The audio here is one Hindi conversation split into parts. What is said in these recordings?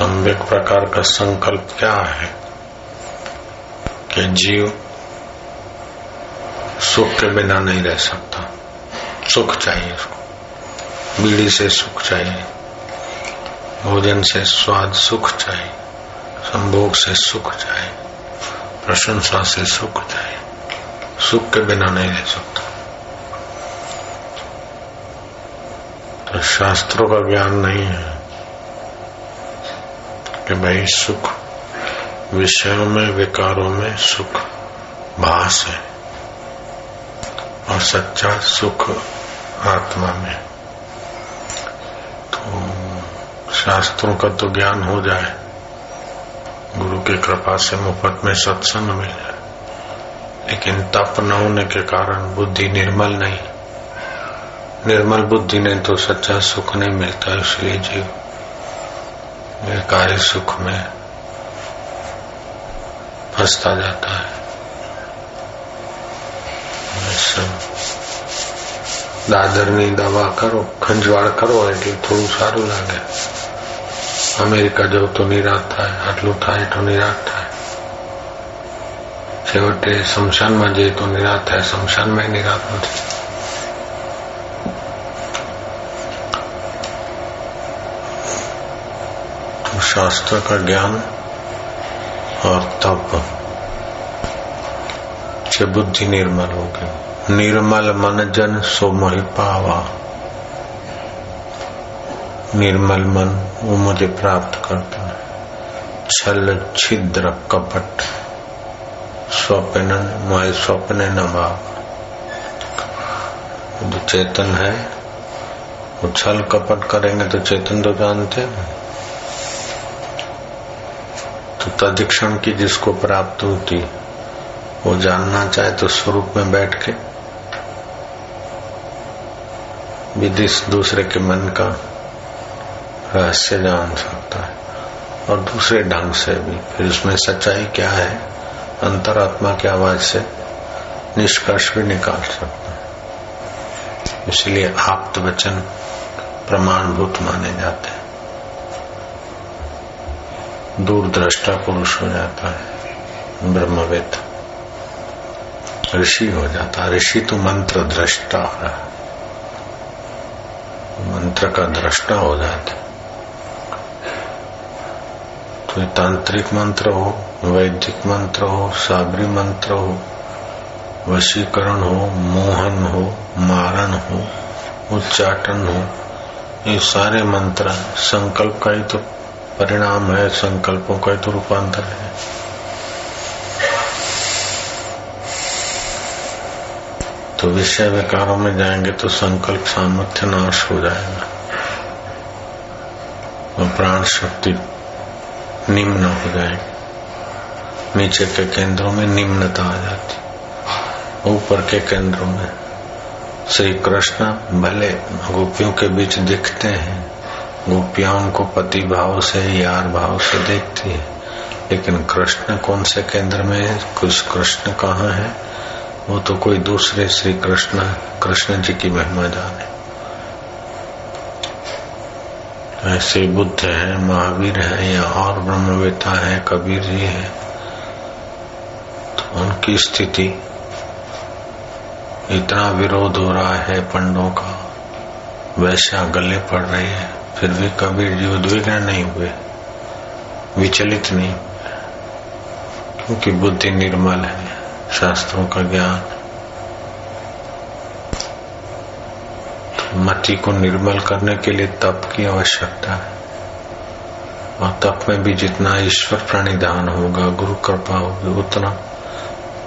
सम्यक प्रकार का संकल्प क्या है कि जीव सुख के बिना नहीं रह सकता? सुख चाहिए उसको। बीड़ी से सुख चाहिए, भोजन से स्वाद सुख चाहिए, संभोग से सुख चाहिए, प्रशंसा से सुख चाहिए, सुख के बिना नहीं रह सकता। तो शास्त्रों का ज्ञान नहीं है। कि भाई सुख। विषयों में, विकारों में सुख। भास है। और सच्चा सुख आत्मा में। तो शास्त्रों का तो ज्ञान हो जाए। गुरु की कृपा से मुफ़्त में सत्संग मिल जाए। लेकिन तप न होने के कारण बुद्धि निर्मल नहीं। निर्मल बुद्धि ने तो सच्चा सुख नहीं मिलता, इसलिए जीव कार्य सुख में फंसता जाता है દાદરની દવા કરો ખંજવાળ કરો એટલે થોડું સારું લાગે અમેરિકા જવું તો નિરાશ થાય આટલું થાય તો નિરાશ થાય છેવટે શમશાનમાં જઈએ તો નિરાશ થાય શમશાનમાં નિરાશ નથી शास्त्र का ज्ञान और तप। से बुद्धि निर्मल हो गई निर्मल मन जन सो मोहि पावा। निर्मल मन वो मुझे प्राप्त करता है। छल छिद्र कपट। स्वप्न मोह स्वप्न न जो चेतन है। वो छल कपट करेंगे तो चेतन तो जानते हैं। तो तदीक्षण की जिसको प्राप्त होती, वो जानना चाहे तो स्वरूप में बैठ के, विधि दूसरे के मन का रहस्य जान सकता है, और दूसरे ढंग से भी। फिर उसमें सच्चाई क्या है, अंतरात्मा की आवाज़ से निष्कर्ष भी निकाल सकता है। इसलिए आप्त वचन प्रमाणभूत माने जाते हैं। दूरदृष्टा पुरुष हो जाता है, ब्रह्मवेद। ऋषि हो जाता है। ऋषि तो मंत्र दृष्टा है। मंत्र का दृष्टा हो जाता तो तांत्रिक मंत्र हो, वैदिक मंत्र हो साबरी मंत्र हो, वशीकरण हो, मोहन हो मारण हो, उच्चाटन हो, ये सारे मंत्र संकल्प का ही तो परिणाम है, संकल्पों का तो रूपांतर है। तो विषय विकारों में जाएँगे तो संकल्प सामर्थ्य नाश हो जाएगा। और प्राण शक्ति निम्न हो जाएगी। नीचे के केंद्रों में निम्नता आ जाती। ऊपर के केंद्रों में श्री कृष्ण भले गोपियों के बीच दिखते हैं गोपियाँ उनको पति भाव से, यार भाव से देखती है। लेकिन कृष्ण कौन से केंद्र में कुछ कृष्ण कहाँ है? वो तो कोई दूसरे श्री कृष्ण कृष्ण जी की महिमा जाने। ऐसे बुद्ध है, महावीर है, या और ब्रह्मवेता है, कबीर जी है तो उनकी स्थिति इतना विरोध हो रहा है पंडों का। वैसा गले पड़ रही है। फिर भी कबीर जी उद्विग्न नहीं हुए, विचलित नहीं, क्योंकि बुद्धि निर्मल है, शास्त्रों का ज्ञान। मति को निर्मल करने के लिए तप की आवश्यकता है। और तप में भी जितना ईश्वर प्रणिधान होगा, गुरु कृपा होगी, उतना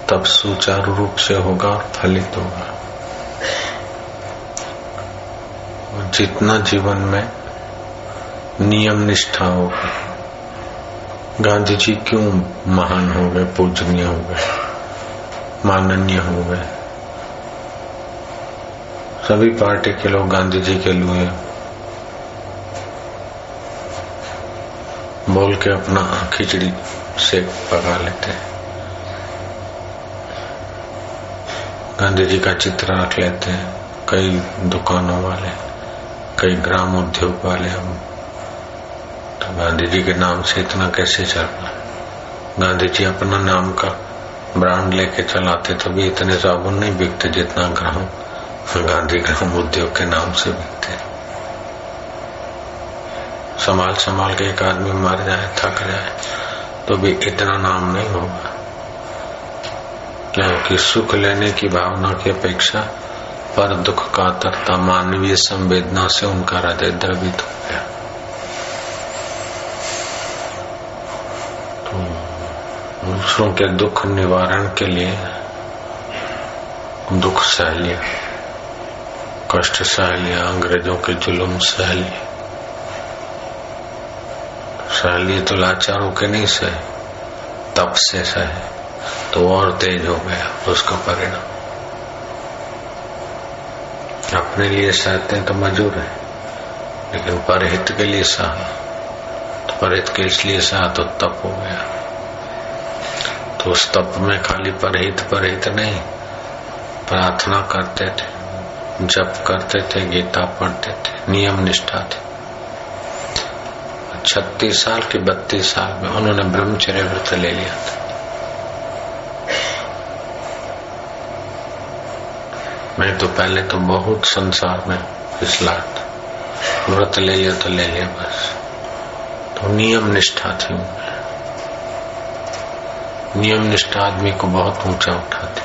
तप सुचारू रूप से होगा और फलित होगा। और जितना जीवन में नियम निष्ठा होगी गांधी जी क्यों महान हो गए, पूजनीय हो गए, माननीय हो गए? सभी पार्टी के लोग गांधी जी के लिए बोल के अपना खिचड़ी से पका लेते हैं। गांधी जी का चित्र रख लेते हैं, कई दुकानों वाले, कई ग्राम उद्योग वाले गांधी जी के नाम से इतना कैसे चल रहा गांधी जी अपना नाम का ब्रांड लेके चलाते तो भी इतने साबुन नहीं बिकते जितना ग्राम, गांधी ग्राम उद्योग के नाम से बिकते। संभाल संभाल के एक आदमी मर जाए, थक जाए तो भी इतना नाम नहीं होगा। क्योंकि सुख लेने की भावना की अपेक्षा पर दुख का तरता मानवीय संवेदना से उनका हृदय द्रवित हो गया। दूसरों के दुख निवारण के लिए दुख सह लिया, कष्ट सह लिया, अंग्रेज़ों के जुल्म सह लिए। सह लिए तो लाचारों के नहीं सहे, तप से सहे तो और तेज हो गया उसका परिणाम। अपने लिए सहते हैं तो मजूर है, लेकिन परहित के लिए सहा तो परहित के इसलिए सहा तो तप हो गया। तो उस तप में खाली परहित परहित नहीं, प्रार्थना करते थे, जप करते थे, गीता पढ़ते थे, नियम निष्ठा थे। छत्तीस साल की बत्तीस साल में उन्होंने ब्रह्मचर्य व्रत ले लिया था। मैं तो पहले तो बहुत संसार में फिसलाट व्रत ले लिया तो ले लिया बस। तो नियम निष्ठा थी उनमें। नियम निष्ठा आदमी को बहुत ऊँचा उठाती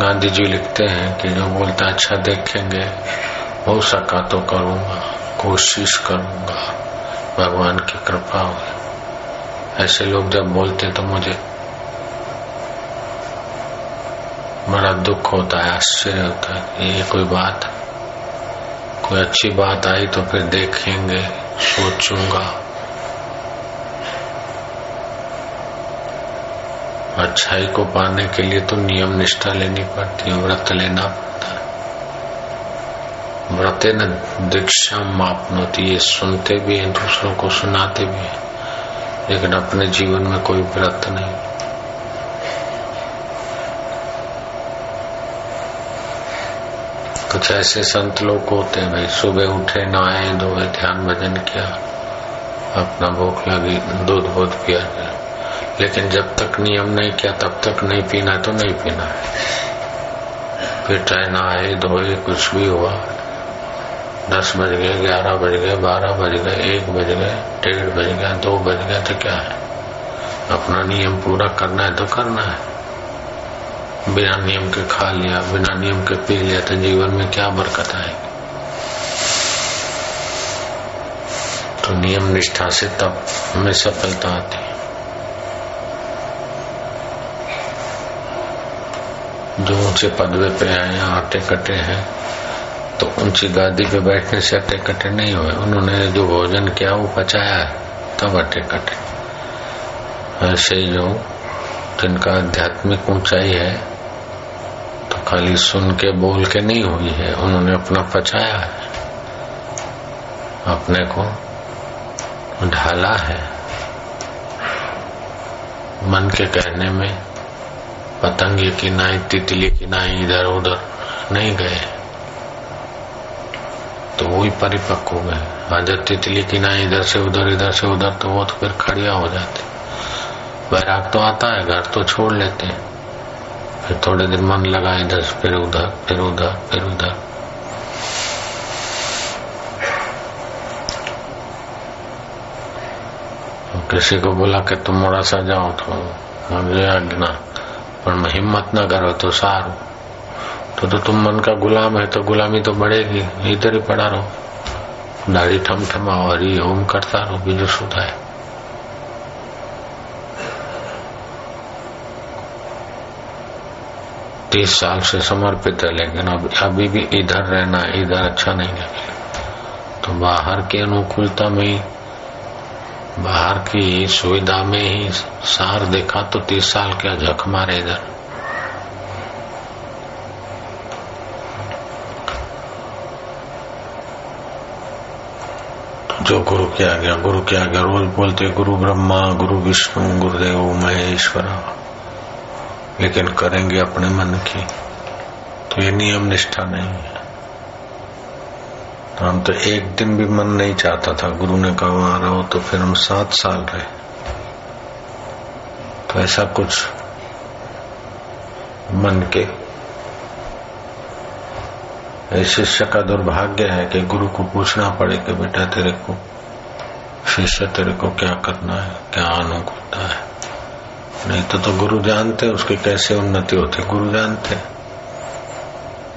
गांधी जी लिखते हैं कि जो बोलता अच्छा देखेंगे हो सका तो करूँगा, कोशिश करूँगा, भगवान की कृपा हो ऐसे लोग जब बोलते तो मुझे बड़ा दुख होता है, आश्चर्य होता है ये कोई बात कोई अच्छी बात आई तो फिर देखेंगे, सोचूँगा। अच्छाई को पाने के लिए तो नियम निष्ठा लेनी पड़ती है, व्रत लेना पड़ता है। व्रते न दीक्षा मापनोती, ये सुनते भी हैं, दूसरों को सुनाते भी हैं, लेकिन अपने जीवन में कोई व्रत नहीं। कुछ ऐसे संत लोग होते हैं भाई, सुबह उठे, नहाए, धोए, ध्यान भजन किया, अपना भूख लगी दूध बोध पिया लेकिन जब तक नियम नहीं किया, तब तक नहीं पीना है तो नहीं पीना है। फिर चाहे नहाए, धोए, कुछ भी हुआ। दस बज गए, ग्यारह बज गए, बारह बज गए, एक बज गए, डेढ़ बज गया, दो बज गया तो क्या है? अपना नियम पूरा करना है तो करना है। बिना नियम के खा लिया, बिना नियम के पी लिया तो जीवन में क्या बरकत आएगी? तो नियम निष्ठा से तब हमें सफलता आती जो ऊँचे पदवे पे हैं आटे कटे हैं तो ऊँची गादी पे बैठने से अटे कटे नहीं हुए। उन्होंने जो भोजन किया, वो पचाया है, तब अटे कटे ऐसे ही जो जिनका आध्यात्मिक ऊंचाई है तो खाली सुन के, बोल के नहीं हुई है। उन्होंने अपना पचाया है। अपने को ढाला है। मन के कहने में पतंगे की नाई तितली की नाई इधर उधर नहीं गए। तो वो ही परिपक्व हो गए। अगर तितली की नाई इधर से उधर, इधर से उधर तो वो तो फिर खड़िया हो जाते। बैराग तो आता है, घर तो छोड़ लेते हैं। फिर थोड़े दिन मन लगा इधर, फिर उधर फिर उधर फिर उधर। तो किसी को बोला कि तुम मोड़ा सा जाओ तो मुझे आज्ञा पर मैं हिम्मत न करो तो सारू। तो, तो तुम मन का गुलाम है तो गुलामी तो बढ़ेगी इधर ही पड़ा रहो। दाढ़ी ठम ठमाओ हरी ओम करता रहो बीजो सुधा है। तीस साल से समर्पित है लेकिन अब अभी भी इधर रहना इधर अच्छा नहीं लगेगा। तो बाहर की अनुकूलता में ही बाहर की सुविधा में ही सार देखा तो तीस साल क्या झक मारे इधर। जो गुरु के गया, गुरु के गया, रोज बोलते, गुरु ब्रह्मा, गुरु विष्णु, गुरुदेव, महेश्वरा। लेकिन करेंगे अपने मन की तो ये नियम निष्ठा नहीं है। तो हम तो एक दिन भी मन नहीं चाहता था। गुरु ने कहा, वहाँ रहो तो फिर हम सात साल रहे। तो ऐसा कुछ मन के शिष्य का दुर्भाग्य है कि गुरु को पूछना पड़े कि, बेटा, तेरे को, शिष्य तेरे को क्या करना है? क्या अनुकूलता है? नहीं तो तो गुरु जानते, उसकी कैसे उन्नति होती? गुरु जानते।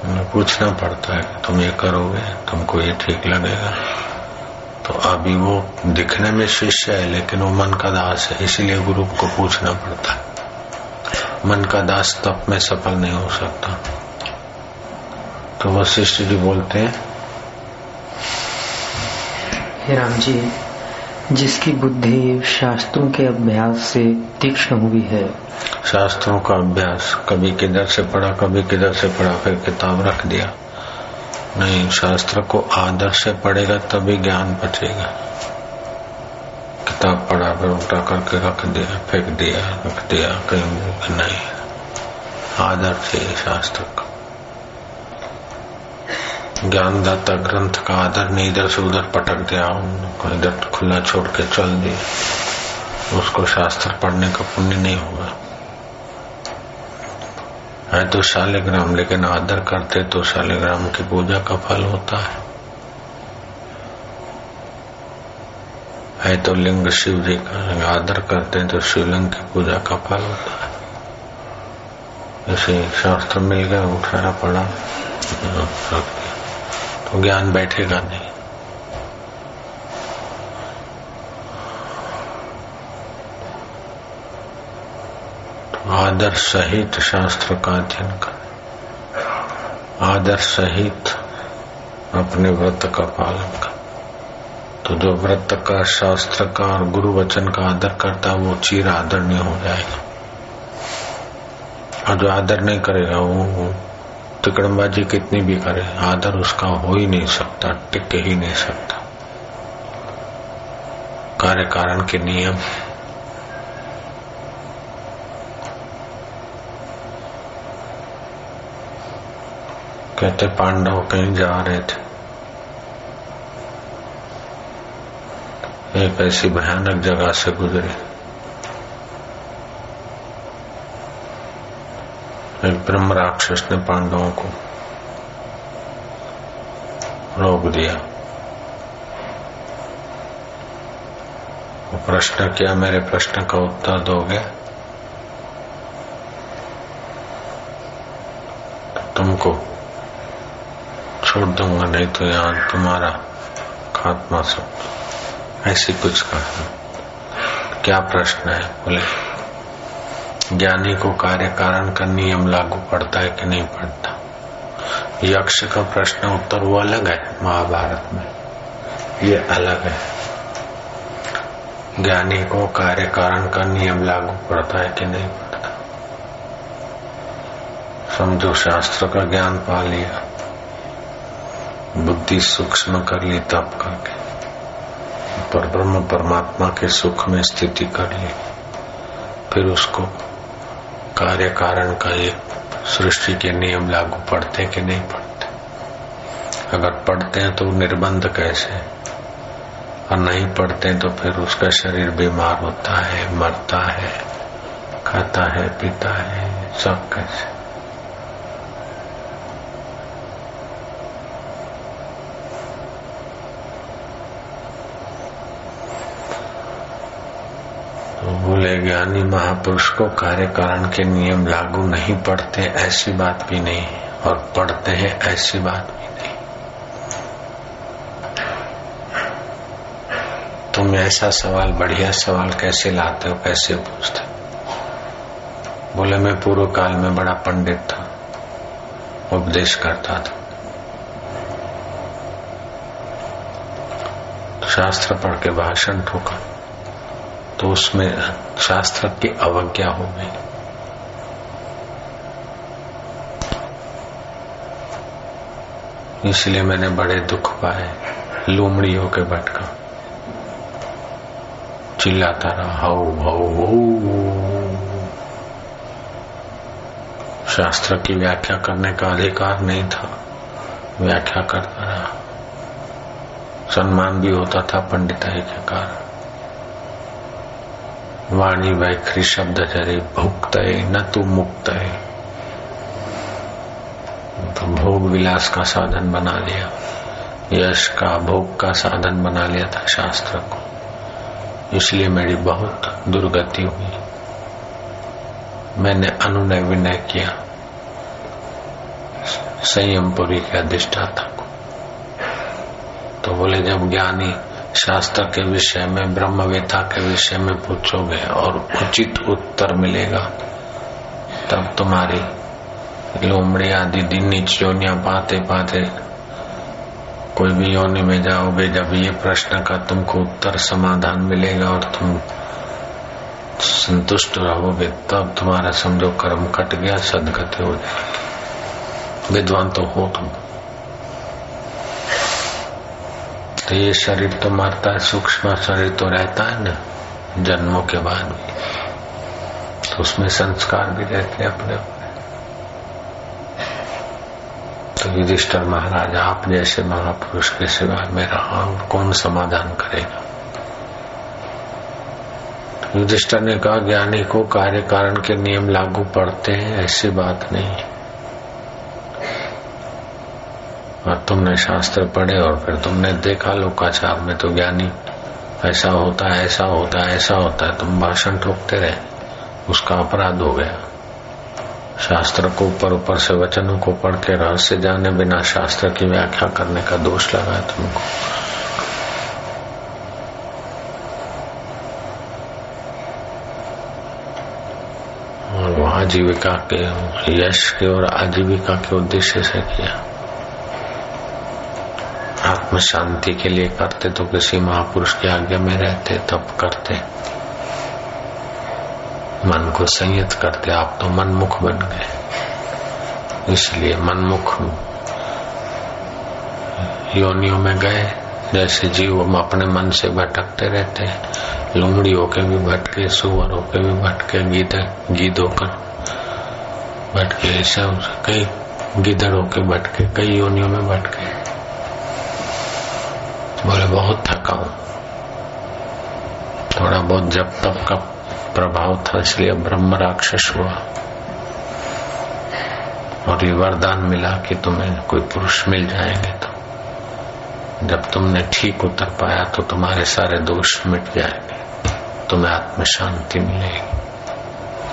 पूछना पड़ता है, तुम ये करोगे? तुमको ये ठीक लगेगा? तो अभी वो दिखने में शिष्य है, लेकिन वो मन का दास है, इसीलिए गुरु को पूछना पड़ता है। मन का दास तप में सफल नहीं हो सकता। तो वशिष्ठ जी बोलते हैं राम जी जिसकी बुद्धि शास्त्रों के अभ्यास से तीक्ष्ण हुई है। शास्त्रों का अभ्यास कभी किधर से पढ़ा, कभी किधर से पढ़ा, फिर किताब रख दिया। नहीं, शास्त्र को आदर से पढ़ेगा तभी ज्ञान बचेगा किताब पढ़ा, फिर उल्टा करके रख दिया, फेंक दिया, रख दिया, कहीं नहीं। आदर चाहिए शास्त्र का। ज्ञानदाता ग्रंथ का आदर नहीं इधर से उधर पटक दिया इधर खुला छोड़ के चल दिया उसको शास्त्र पढ़ने का पुण्य नहीं होगा है तो शालिग्राम, लेकिन आदर करते तो शालिग्राम की पूजा का फल होता है। है तो लिंग शिव जी का आदर करते हैं तो शिवलिंग की पूजा का फल होता है। जैसे शास्त्र मिल गया उठाया पड़ा तो ज्ञान बैठेगा नहीं। आदर सहित शास्त्र का अध्ययन कर। आदर सहित अपने व्रत का पालन कर। तो जो व्रत का, शास्त्र का और गुरु वचन का आदर करता है, वो चीर आदरणीय हो जाएगा। और जो आदर नहीं करेगा वो वो तिकड़मबाजी कितनी भी करे, आदर उसका हो ही नहीं सकता, टिक ही नहीं सकता। कार्य कारण के नियम। कहते पांडव कहीं जा रहे थे। एक ऐसी भयानक जगह से गुजरे। ब्रह्म राक्षस ने पांडवों को रोक दिया। प्रश्न किया, मेरे प्रश्न का उत्तर दोगे? तुमको छोड़ दूँगा, नहीं तो यहाँ तुम्हारा खात्मा सब। ऐसी कुछ कहा। क्या प्रश्न है? बोले ज्ञानी को कार्य कारण का नियम लागू पड़ता है कि नहीं पड़ता? यक्ष का प्रश्न उत्तर वो अलग है महाभारत में। ये अलग है। ज्ञानी को कार्य कारण का नियम लागू पड़ता है कि नहीं पड़ता? समझो, शास्त्र का ज्ञान पा लिया। बुद्धि सूक्ष्म कर ली तप करके। पर ब्रह्म परमात्मा के सुख में स्थिति कर ली। फिर उसको कार्य कारण का एक सृष्टि के नियम लागू पड़ते कि नहीं पड़ते? अगर पढ़ते हैं तो निर्बंध कैसे? और नहीं पढ़ते तो फिर उसका शरीर बीमार होता है, मरता है, खाता है, पीता है, सब कैसे? बोले ज्ञानी महापुरुष को कार्य कारण के नियम लागू नहीं पड़ते, ऐसी बात भी नहीं, और पढ़ते हैं, ऐसी बात भी नहीं। तुम ऐसा सवाल, बढ़िया सवाल कैसे लाते हो, कैसे पूछते बोले, मैं पूर्व काल में बड़ा पंडित था, उपदेश करता था। शास्त्र पढ़ के भाषण ठोका। तो उसमें शास्त्र की अवज्ञा हो गई। इसलिए मैंने बड़े दुख पाए लूमड़ी होके भटका। चिल्लाता रहा, हाउ हाउ हो शास्त्र की व्याख्या करने का अधिकार नहीं था। व्याख्या करता रहा। सम्मान भी होता था पंडिताई के कारण। वाणी वैखरी शब्द जरे भुक्त न तू मुक्त है तो भोग विलास का साधन बना लिया। यश का भोग का साधन बना लिया था शास्त्र को। इसलिए मेरी बहुत दुर्गति हुई। मैंने अनुनय विनय किया। संयमपुरी के अधिष्ठाता को। तो बोले, जब ज्ञानी शास्त्र के विषय में, ब्रह्मवेता के विषय में पूछोगे और उचित उत्तर मिलेगा। तब तुम्हारी लोमड़ी आदि दिन योनिया पाते पाते कोई भी योनि में जाओगे, जब ये प्रश्न का तुमको उत्तर समाधान मिलेगा और तुम संतुष्ट रहोगे, तब तुम्हारा समझो कर्म कट गया, सदगति हो जाएगी। विद्वान तो हो तुम। तो ये शरीर तो मरता है, सूक्ष्म शरीर तो रहता है ना, जन्मों के बाद भी। तो उसमें संस्कार भी रहते हैं अपने अपने। तो युधिष्ठर महाराज, आप जैसे महापुरुष के सिवा मेरा और कौन समाधान करेगा? युधिष्ठर ने कहा, ज्ञानी को कार्य कारण के नियम लागू पड़ते हैं, ऐसी बात नहीं। और तुमने शास्त्र पढ़े और फिर तुमने देखा लोकाचार में तो ज्ञानी, ऐसा होता है, ऐसा होता है, ऐसा होता है। तुम भाषण ठोकते रहे, उसका अपराध हो गया। शास्त्र को ऊपर ऊपर से, वचनों को पढ़ के रहस्य जाने बिना शास्त्र की व्याख्या करने का दोष लगा है तुमको। और वो आजीविका के यश के और आजीविका के उद्देश्य से किया। आत्म शांति के लिए करते तो किसी महापुरुष की आज्ञा में रहते, तब करते। मन को संयत करते, आप तो मनमुख बन गए। इसलिए मनमुख योनियों में गए, जैसे जीव हम अपने मन से भटकते रहते हैं। लुंगड़ी होके भी भटके, सुअर होके भी भटके गीद गीद होकर भटके ऐसा कई गिदड़ होके भटके, कई योनियों में भटके। बोले, बहुत थका हूँ। थोड़ा बहुत जब तब का प्रभाव था, इसलिए ब्रह्म राक्षस हुआ। और ये वरदान मिला कि तुम्हें कोई पुरुष मिल जाएँगे तो। जब तुमने ठीक उतर पाया तो तुम्हारे सारे दोष मिट जाएँगे। तुम्हें आत्म शांति मिलेगी।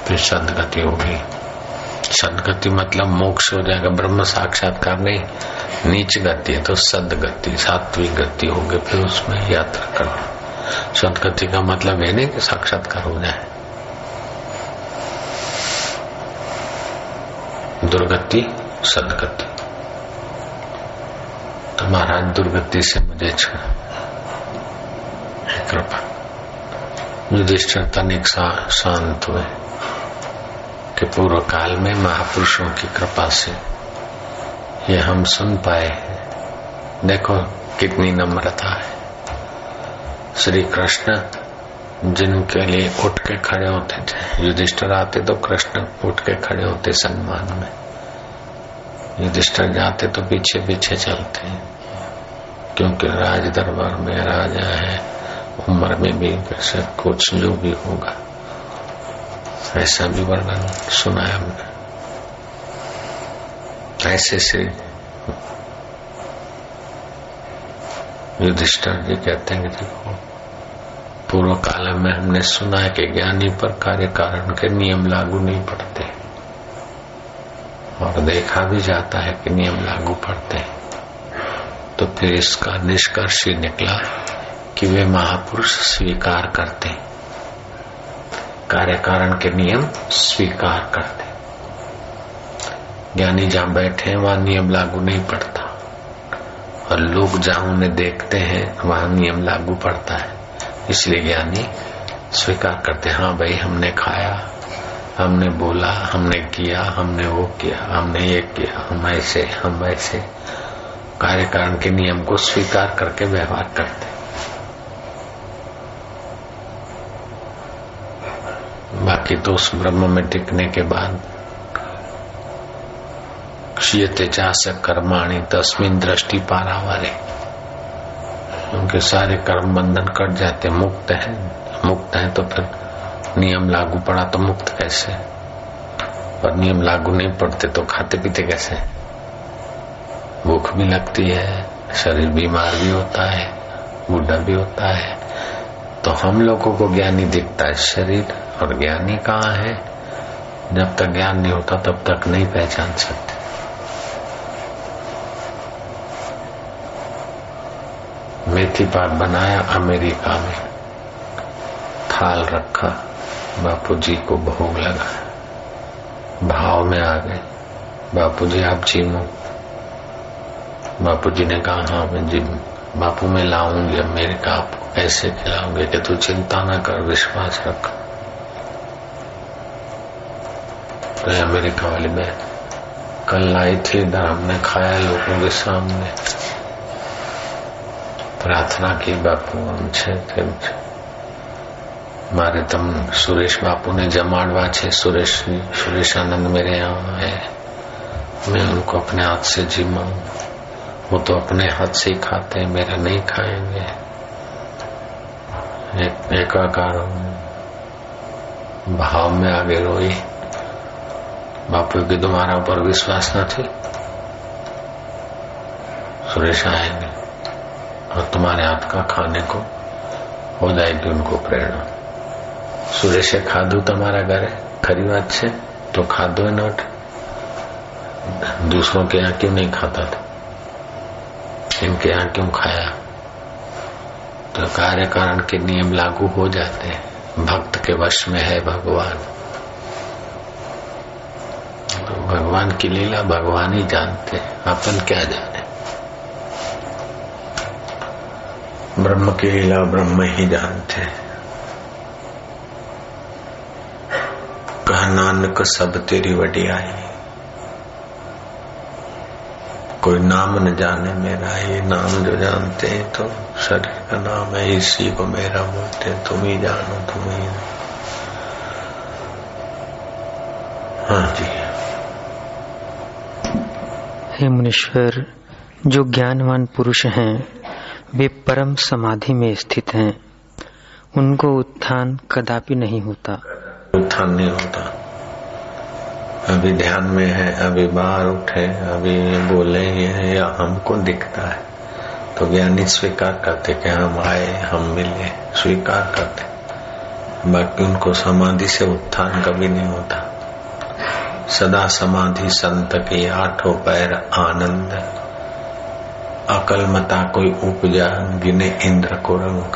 फिर सदगति होगी। सदगति मतलब मोक्ष हो जाएगा। ब्रह्म साक्षात्कार नहीं नीच गति है तो सदगति सात्विक गति होगी फिर उसमें यात्रा करना। सदगति का मतलब है नहीं कि साक्षात्कार हो जाए। दुर्गति सदगति तो महाराज, दुर्गति से मुझे कृपा। युधिष्ठिर तनिक शांत हुए कि पूर्व काल में महापुरुषों की कृपा से ये हम सुन पाए। देखो कितनी नम्रता है। श्री कृष्ण जिनके लिए उठ के खड़े होते थे, युधिष्ठर आते तो कृष्ण उठ के खड़े होते सम्मान में। युधिष्ठर जाते तो पीछे पीछे चलते, क्योंकि राज दरबार में राजा है, उम्र में भी कुछ जो भी होगा, ऐसा भी वर्णन सुनाया हमने। ऐसे से युधिष्ठर जी कहते हैं कि देखो, पूर्व काल में हमने सुना है कि ज्ञानी पर कार्य कारण के नियम लागू नहीं पड़ते और देखा भी जाता है कि नियम लागू पड़ते हैं। तो फिर इसका निष्कर्ष ही निकला कि वे महापुरुष स्वीकार करते कार्य कारण के नियम स्वीकार करते ज्ञानी जहाँ बैठे हैं, वहाँ नियम लागू नहीं पड़ता। और लोग जहाँ उन्हें देखते हैं, वहाँ नियम लागू पड़ता है। इसलिए ज्ञानी स्वीकार करते हाँ भाई, हमने खाया, हमने बोला, हमने किया, हमने वो किया, हमने ये किया, हम ऐसे हम ऐसे कार्य कारण के नियम को स्वीकार करके व्यवहार करते बाकी तो उस ब्रह्म में टिकने के बाद क्षीयते चास कर्माणी तस्मिन दृष्टि पारावारे। उनके सारे कर्म बंधन कट जाते, मुक्त है। मुक्त है तो फिर नियम लागू पड़ा तो मुक्त कैसे? और नियम लागू नहीं पड़ते तो खाते पीते कैसे? भूख भी लगती है, शरीर बीमार भी होता है, बूढ़ा भी होता है। तो हम लोगों को ज्ञानी दिखता है शरीर, और ज्ञानी कहाँ है? जब तक ज्ञान नहीं होता, तब तक नहीं पहचान सकते। मेथी पाक बनाया अमेरिका में। थाल रखा बापू जी को भोग लगा भाव में आ गए बापू जी आप जीमो। बापू जी ने कहा हाँ मैं जिम, बापू मैं लाऊँगी अमेरिका आपको। कैसे खिलाऊँगे कि तू चिंता ना कर, विश्वास रख। तो अमेरिका वाली मैं कल लाई थी, इधर हमने खाया, लोगों के सामने। प्रार्थना की बापू છે તેમ છે मारे तम सुरेश बापू ने जमाड़वा छे सुरेश सुरेश आनंद मेरे यहाँ है मैं उनको अपने हाथ से जीमा वो तो अपने हाथ से ही खाते हैं मेरा नहीं खाएंगे एक एकाकार भाव में आगे रोई बापू की तुम्हारा ऊपर विश्वास न थी सुरेश आएंगे और तुम्हारे हाथ का खाने को हो जाएगी उनको प्रेरणा। सुरेश खादू तुम्हारा घर है, खरी बात से तो खादो है नोट। दूसरों के यहाँ क्यों नहीं खाता था? इनके यहाँ क्यों खाया? तो कार्य कारण के नियम लागू हो जाते हैं। भक्त के वश में है भगवान। भगवान की लीला भगवान ही जानते हैं, अपन क्या जाने ब्रह्म की लीला ब्रह्म ही जानते कहा, नानक, सब तेरी वडियाई। कोई नाम न जाने मेरा, ये नाम जो जानते हैं तो शरीर का नाम है, इसी को मेरा बोलते तुम ही जानो, तुम ही हाँ जी। हे मुनीश्वर, जो ज्ञानवान पुरुष हैं वे परम समाधि में स्थित हैं। उनको उत्थान कदापि नहीं होता। उत्थान नहीं होता। अभी ध्यान में है, अभी बाहर उठे, अभी बोले ये या हमको दिखता है। तो ज्ञानी स्वीकार करते कि हम आए, हम मिले, स्वीकार करते। बाकी उनको समाधि से उत्थान कभी नहीं होता। सदा समाधि संत की आठों पैर आनंद। अकल मता कोई उपजा, गिने इंद्र को रंग।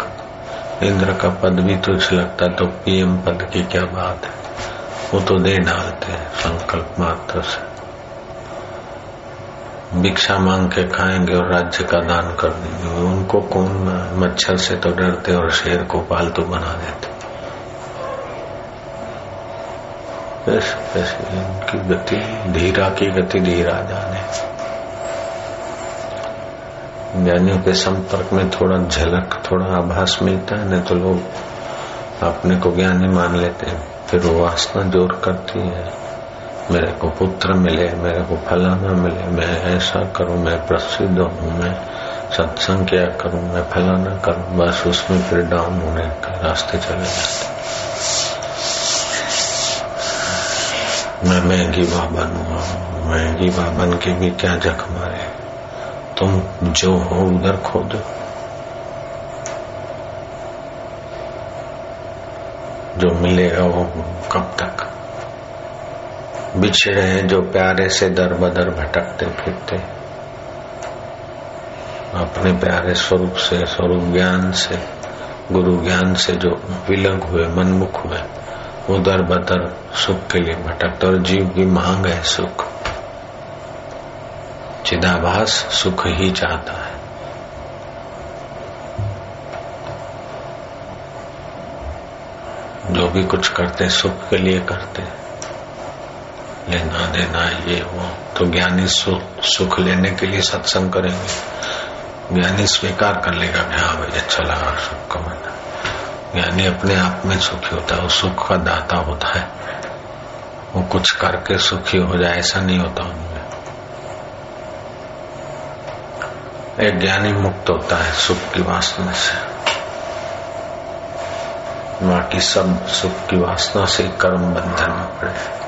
इंद्र का पद भी तुझ लगता तो पीएम पद की क्या बात है? वो तो दे डालते हैं, संकल्प मात्र से। भिक्षा मांग के खाएँगे और राज्य का दान कर देंगे। उनको कौन मच्छर से तो डरते और शेर को पालतू बना देते? इनकी गति, धीरा की गति, धीरा जाने। ज्ञानियों के संपर्क में थोड़ा झलक, थोड़ा आभास मिलता है, नहीं तो लोग अपने को ज्ञानी मान लेते हैं। फिर वो वासना ज़ोर करती है, मेरे को पुत्र मिले, मेरे को फलाना मिले, मैं ऐसा करूँ, मैं प्रसिद्ध हूँ, मैं सत्संग क्या करूँ, मैं फलाना करूँ, बस उसमें फिर डाउन होने के रास्ते चले जाते मैं महँगी बाबन हुआ महँगी बाबन के भी क्या जख मारे तुम जो हो, उधर खोदो। जो मिलेगा वो कब तक? बिछड़े हैं जो प्यारे से दर बदर भटकते फिरते। अपने प्यारे स्वरूप से, स्वरूप ज्ञान से, गुरु ज्ञान से जो विलग हुए, मनमुख हुए दर बदर सुख के लिए भटकते और जीव की मांग है सुख। चिदाभास सुख ही चाहता है। जो भी कुछ करते, सुख के लिए करते। लेना देना ये वो तो ज्ञानी सुख सुख लेने के लिए सत्संग करेंगे। ज्ञानी स्वीकार कर लेगा कि हाँ भाई अच्छा लगा सुख का मन। ज्ञानी अपने आप में सुखी होता है, वो सुख का दाता होता है। वो कुछ करके सुखी हो जाए, ऐसा नहीं होता उनमें। एक ज्ञानी मुक्त होता है सुख की वासना से। बाकी सब सुख की वासना से कर्म बंधन में पड़े।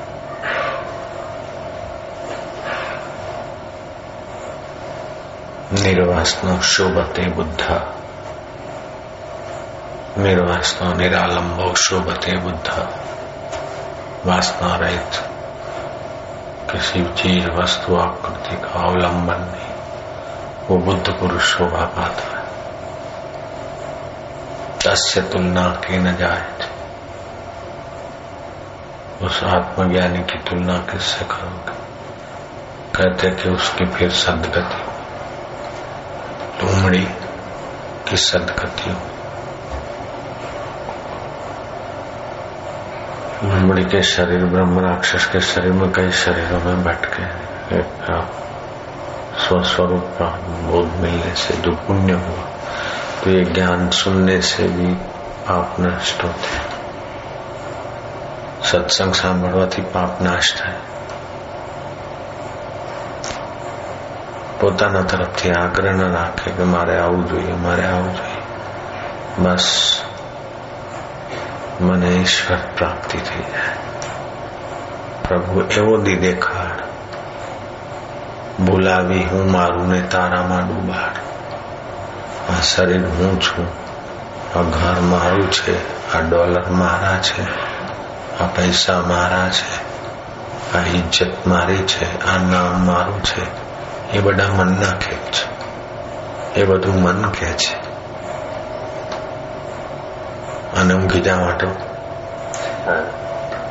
निर्वासना शोभते बुद्धा। निर्वासना निरालंब शोभते बुद्धा। वासना रहित। किसी चीज़, वस्तु, आकृति का अवलंबन नहीं। वो बुद्ध पुरुष शोभा पाता है। तस्य तुलना की न जाए उस आत्मज्ञानी की तुलना किससे करोगे? कहते कि उसकी फिर सदगति। तुमड़ी की सदगति हो? लुमड़ी के शरीर ब्रह्म राक्षस के शरीर में कई शरीरों में बैठ के एक स्वस्वरूप का बोध मिलने से जो पुण्य हुआ तो ये ज्ञान सुनने से भी पाप नष्ट होते सत्संग સાંભળવાથી પાપ નાશ થાય પોતાના તરફથી આગ્રહ ન રાખે કે મારે આવવું જોઈએ મારે આવવું જોઈએ બસ મને ઈશ્વર પ્રાપ્તિ થઈ જાય પ્રભુ એવો દી દેખાડ બોલાવી હું મારું ને તારામાં ડૂબાડ. આ શરીર હું છું. આ ઘર મારું છે. આ ડોલર મારા છે. આ પૈસા મારા છે. આ ઇજ્જત મારી છે. આ નામ મારું છે. એ બધા મનના ખેત છે. એ બધું મન કે છે. અને હું જવા તો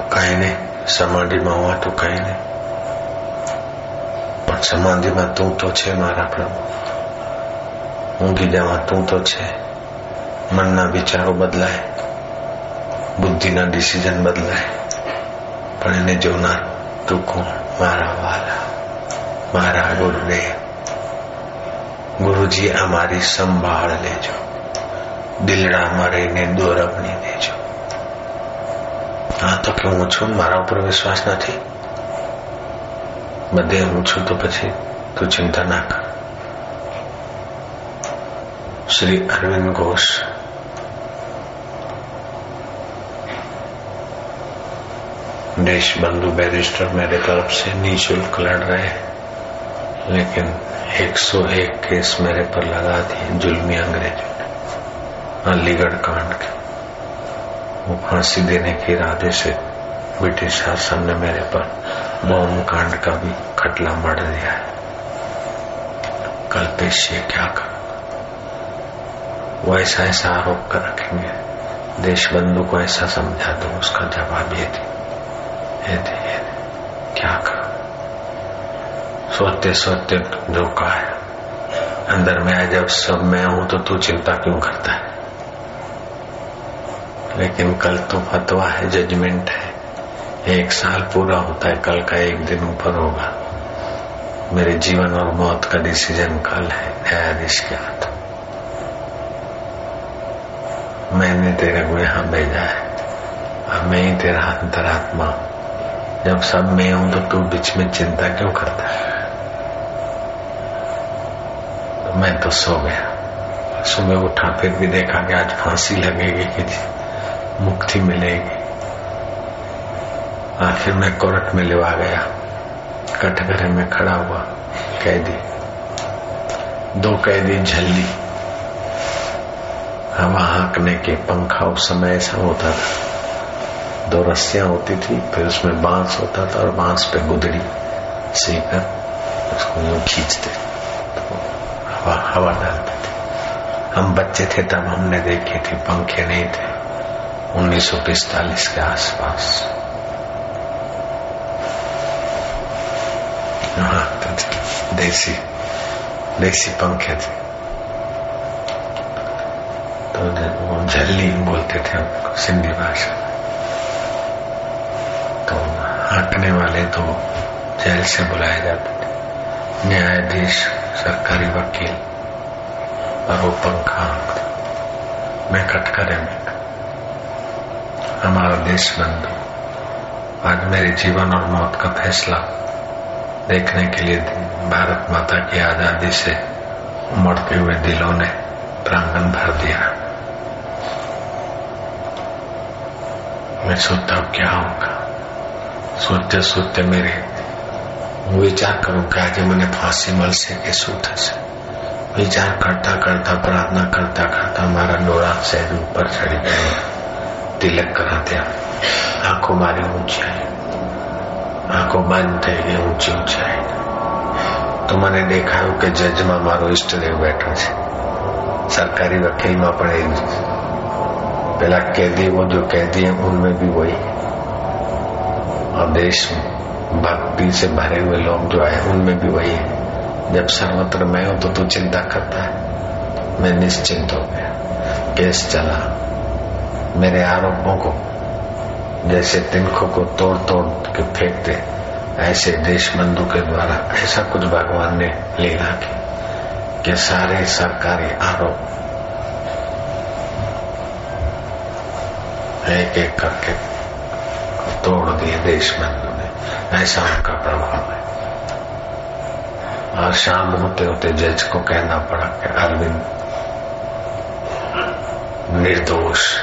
કઈ નહીં. સમાધિમાં હોવા તો કઈ નહીં. સમાધિમાં તું તો છે મારા પ્રભુ. ઊંઘી જવા તું તો છે. મનના વિચારો બદલાય. બુદ્ધિના ડિસિઝન બદલાય. પણ એને જોનાર તું કોણ? મારા વાલા. મારા ગુરુદેવ ગુરુજી અમારી સંભાળ લેજો. દિલડામાં રહીને દોરવણી દેજો. હા, તો કે હું છું? મારા ઉપર વિશ્વાસ નથી? બધે હું છું તો પછી તું ચિંતા ના કર श्री अरविंद घोष देश बंधु बैरिस्टर मेरे तरफ से निःशुल्क लड़ रहे लेकिन 101 केस मेरे पर लगा दिए जुल्मी अंग्रेजों ने अलीगढ़ कांड के वो फांसी देने के इरादे से ब्रिटिश शासन ने मेरे पर बॉम्ब कांड का भी खटला मर दिया है। कल पेश क्या कर वो ऐसा ऐसा आरोप कर रखेंगे। देश बंधु को ऐसा समझा दो, उसका जवाब ये थी ये थी ये थी क्या कर सोते सोते धोखा है। अंदर में है जब सब मैं हूँ तो तू चिंता क्यों करता है? लेकिन कल तो फतवा है जजमेंट है। एक साल पूरा होता है, कल का एक दिन ऊपर होगा। मेरे जीवन और मौत का डिसीज़न कल है, न्यायाधीश के हाथ। मैंने तेरे को यहाँ भेजा है। अब मैं ही तेरा अंतरात्मा। जब सब मैं हूँ तो तू बीच में चिंता क्यों करता है? तो मैं तो सो गया। सुबह उठा, फिर भी देखा कि आज फांसी लगेगी कि मुक्ति मिलेगी। आखिर मैं कोर्ट में लिवा गया। कटघरे में खड़ा हुआ, कैदी। दो कैदी झल्ली। हवा हाँकने के पंखा उस समय ऐसा होता था। दो रस्सियाँ होती थी, फिर उसमें बाँस होता था और बाँस पे गुदड़ी सीकर उसको यूँ खींचते। तो हवा हवा डालते थे। हम बच्चे थे तब हमने देखे थे, पंखे नहीं थे। 1945 के आसपास। देसी देसी पंखे थे तो वो झल्ली बोलते थे सिंधी भाषा तो हाँकने वाले तो जेल से बुलाए जाते थे न्यायाधीश सरकारी वकील और वो पंखा मैं कटकरे में हमारा देश बंधु आज मेरे जीवन और मौत का फैसला देखने के लिए भारत माता की आज़ादी से मरते हुए दिलों ने प्रांगण भर दिया। मैं सोचता हूँ क्या होगा। सोचते सोचते मेरे विचार करूँ क्या आज मैंने फांसी मल से के सूत्र से। विचार करता करता प्रार्थना करता करता हमारा डोरा सहज ऊपर चढ़ गया। तिलक कराते आँखों मारे ऊंचाई। આંખો બંધ થઈ ગઈ ઊંચી ઊંચાઈ તો મને દેખાયું કે જજમાં મારો ઈષ્ટદેવ બેઠો છે સરકારી વકીલમાં પણ એ પેલા कैदी वो जो कैदी है उनमें भी वही और देश भक्ति से भरे हुए लोग जो आए उनमें भी वही है जब सर्वत्र मैं हूं तो तू चिंता करता है मैं निश्चिंत हो गया केस चला मेरे आरोपों को जैसे तिनखों को तोड़ तोड़ के फेंकते ऐसे देश बंधु के द्वारा ऐसा कुछ भगवान ने लीला की कि सारे सरकारी आरोप एक एक करके तोड़ दिए देश बंधु ने। ऐसा उनका प्रभाव है। और शाम होते होते जज को कहना पड़ा कि अरविंद, निर्दोष।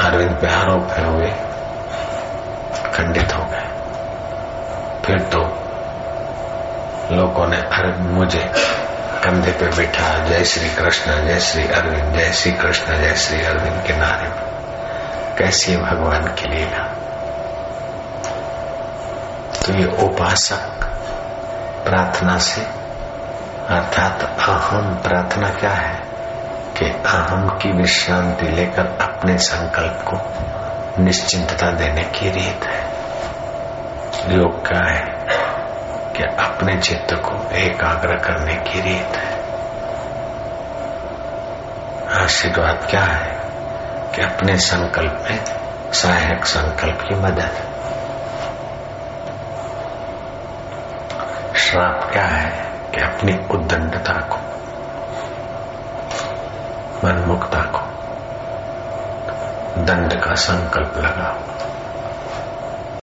अरविंद पे आरोप है हुए। खंडित हो गए। फिर तो लोगों ने अरविंद मुझे कंधे पे बिठा, जय श्री कृष्ण, जय श्री अरविंद, जय श्री कृष्ण, जय श्री अरविंद के नारे पर कैसी भगवान की लीला? तो ये उपासक प्रार्थना से, अर्थात अहम प्रार्थना क्या है? कि अहम की विश्रांति लेकर अपने संकल्प को निश्चिंतता देने की रीत है। योग क्या है कि अपने चित्त को एकाग्र करने की रीत है। आशीर्वाद क्या है कि अपने संकल्प में सहायक संकल्प की मदद। श्राप क्या है कि अपनी उद्दंडता को मनमुक्ता को दंड का संकल्प लगाओ